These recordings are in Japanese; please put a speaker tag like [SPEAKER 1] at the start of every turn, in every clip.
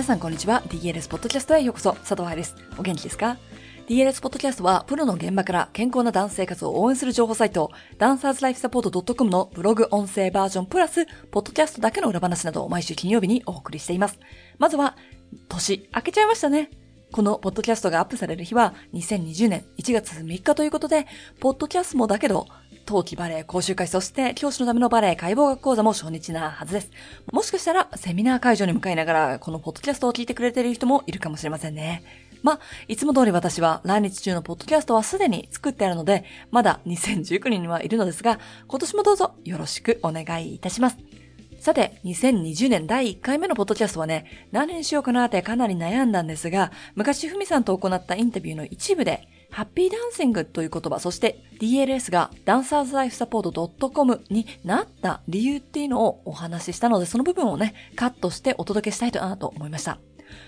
[SPEAKER 1] 皆さんこんにちは。DLS ポッドキャストへようこそ。佐藤愛です。お元気ですか？DLS ポッドキャストは、プロの現場から健康なダンス生活を応援する情報サイト、ダンサーズライフサポート .com のブログ音声バージョンプラス、ポッドキャストだけの裏話などを毎週金曜日にお送りしています。まずは、年明けちゃいましたね。このポッドキャストがアップされる日は2020年1月3日ということで、ポッドキャストもだけど、冬季バレエ講習会、そして教師のためのバレエ解剖学講座も初日なはずです。もしかしたらセミナー会場に向かいながら、このポッドキャストを聞いてくれている人もいるかもしれませんね。まあ、いつも通り私は来日中のポッドキャストはすでに作ってあるので、まだ2019人にはいるのですが、今年もどうぞよろしくお願いいたします。さて、2020年第1回目のポッドキャストはね、何にしようかなってかなり悩んだんですが、昔ふみさんと行ったインタビューの一部で、ハッピーダンシングという言葉、そして DLS がダンサーズライフサポート .com になった理由っていうのをお話ししたので、その部分をね、カットしてお届けしたいなと思いました。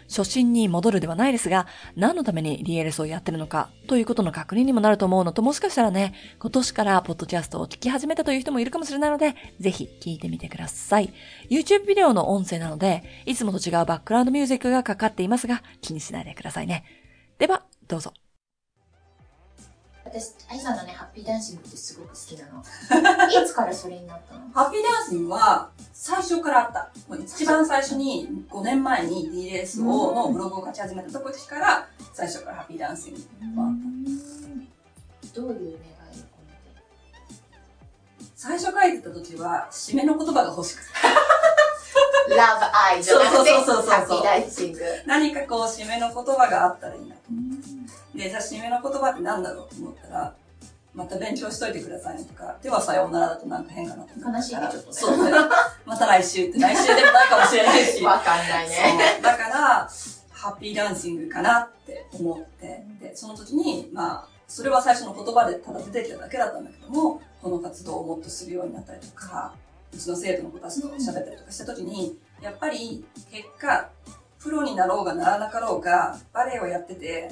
[SPEAKER 1] 初心に戻るではないですが、何のために DLS をやってるのかということの確認にもなると思うのと、もしかしたらね、今年からポッドキャストを聞き始めたという人もいるかもしれないので、ぜひ聞いてみてください。YouTube ビデオの音声なので、いつもと違うバックグラウンドミュージックがかかっていますが、気にしないでくださいね。では、どうぞ。
[SPEAKER 2] 私、愛さんのね、ハッピーダンシングってすごく好きなの。いつからそれになったの？
[SPEAKER 3] ハッピーダンシングは、最初からあった。もう一番最初に、5年前に DSO のブログを書き始めた時から、最初からハッピーダンシングはあっ
[SPEAKER 2] た。どういう願いを込めて？
[SPEAKER 3] 最初書いてた時は、締めの言葉が欲しくて。
[SPEAKER 2] ラブアイじゃなくて、ハッピーダンシング。
[SPEAKER 3] 何かこう、締めの言葉があったらいいなと思って。で、じゃあ締めの言葉って何だろうと思ったら、また勉強しといてくださいねとか、ではさようならだとなんか変かなと思
[SPEAKER 2] った悲しいね、ちょっとね。
[SPEAKER 3] そうね。また来週って来週でもないかもしれないし。
[SPEAKER 2] わかんないね。
[SPEAKER 3] だから、ハッピーダンシングかなって思って、で、その時に、まあ、それは最初の言葉でただ出てきただけだったんだけども、この活動をもっとするようになったりとか、うちの生徒の子たちと喋ったりとかした時に、やっぱり結果、プロになろうがならなかろうが、バレエをやってて、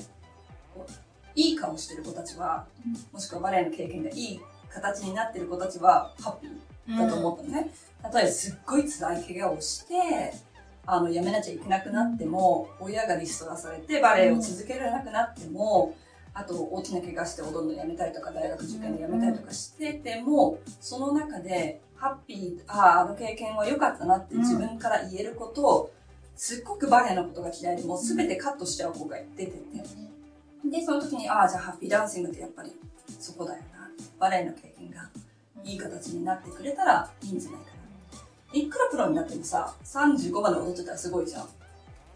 [SPEAKER 3] いい顔してる子たちは、もしくはバレエの経験がいい形になってる子たちは、ハッピーだと思ったのね。うん、例えばすっごい辛い怪我をして、あの、やめなきゃいけなくなっても、親がリストラされてバレエを続けられなくなっても、あと大きな怪我して踊るのやめたりとか、大学受験でやめたりとかしてても、その中で、ハッピー、ああ、あの経験は良かったなって自分から言えることを、すっごくバレエのことが嫌いでもう全てカットしちゃう子が出てて。で、その時に、ああ、じゃあハッピーダンシングってやっぱりそこだよな。バレエの経験がいい形になってくれたらいいんじゃないかな。いくらプロになってもさ、35まで踊ってたらすごいじゃん。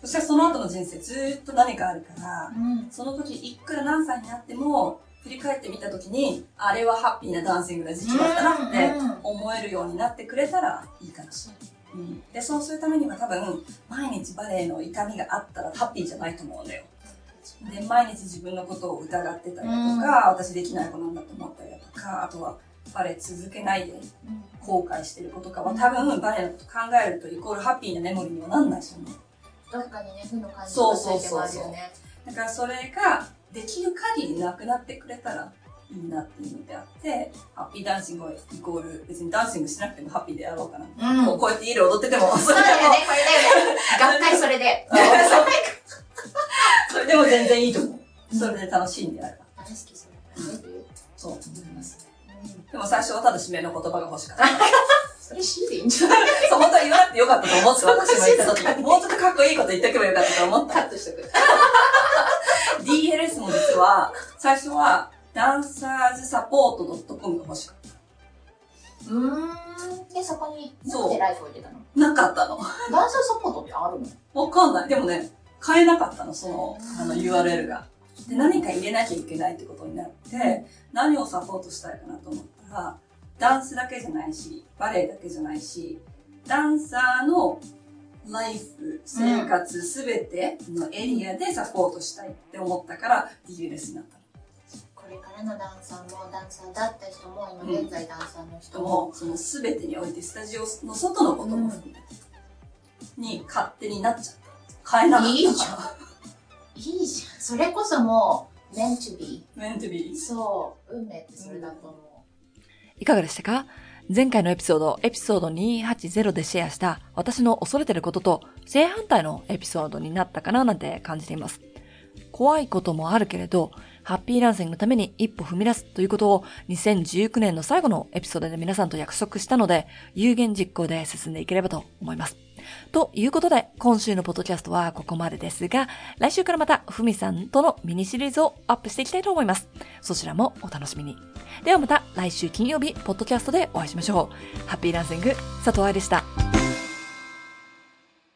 [SPEAKER 3] そしてその後の人生ずっと何かあるから、うん、その時いくら何歳になっても、振り返ってみた時に、あれはハッピーなダンシングな時期だったなって思えるようになってくれたらいいかな。うん、で、そうするためには多分、毎日バレエの痛みがあったらハッピーじゃないと思うんだよ。で、毎日自分のことを疑ってたりだとか、私できない子なんだと思ったりだとか、あとはバレエ続けないで後悔してる子とかは、多分バレエのこと考えるとイコールハッピーなメモリーにはなんないしね。
[SPEAKER 2] どっかにね、負の感じがついてますよね。
[SPEAKER 3] だからそれができる限りなくなってくれたらいいなっていうのであって、ハッピーダンシングイコール、別にダンシングしなくてもハッピーでやろうかな。うん、こうやって家で踊ってても、
[SPEAKER 2] それでも。そうだよね、これだよね。合体それで。
[SPEAKER 3] それでも全然いいと思う。それで楽しんでやれば。
[SPEAKER 2] 大好きそ
[SPEAKER 3] れ。そう思いますでも最初はただ締めの言葉が欲しかった。
[SPEAKER 2] それ C でいいんじゃない？
[SPEAKER 3] そう、本当は言わなくてよかったと思って、私も言った時 もうちょっとかっこいいこと言っておけばよかったと思った。
[SPEAKER 2] カットしとく。
[SPEAKER 3] DLS も実は、最初は、ダンサーズサポート .com が欲しかった。
[SPEAKER 2] うーん。で、そこに、なんでライフを入れたの？
[SPEAKER 3] なかったの。
[SPEAKER 2] ダンサーサポートってある
[SPEAKER 3] の？わかんない。でもね、変えなかったの、その、あの URL が。で、何か入れなきゃいけないってことになって、何をサポートしたいかなと思ったら、ダンスだけじゃないし、バレエだけじゃないし、ダンサーのライフ、生活すべてのエリアでサポートしたいって思ったから DLS になった。
[SPEAKER 2] これからのダンサーもダンサーだった人も今現在ダンサーの人
[SPEAKER 3] も、うん、その全てにおいてスタジオの外のことも含めて、に勝手になっちゃった変えなかった。いいじゃん。
[SPEAKER 2] いいじゃん。それこそもう meant to be
[SPEAKER 3] meant to be
[SPEAKER 2] そう運命ってそれだと思う、
[SPEAKER 1] いかがでしたか？前回のエピソード、エピソード280でシェアした私の恐れてることと正反対のエピソードになったかななんて感じています。怖いこともあるけれど、ハッピーランシングのために一歩踏み出すということを2019年の最後のエピソードで皆さんと約束したので、有言実行で進んでいければと思います。ということで、今週のポッドキャストはここまでですが、来週からまたふみさんとのミニシリーズをアップしていきたいと思います。そちらもお楽しみに。ではまた来週金曜日、ポッドキャストでお会いしましょう。ハッピーランシング、佐藤愛でした。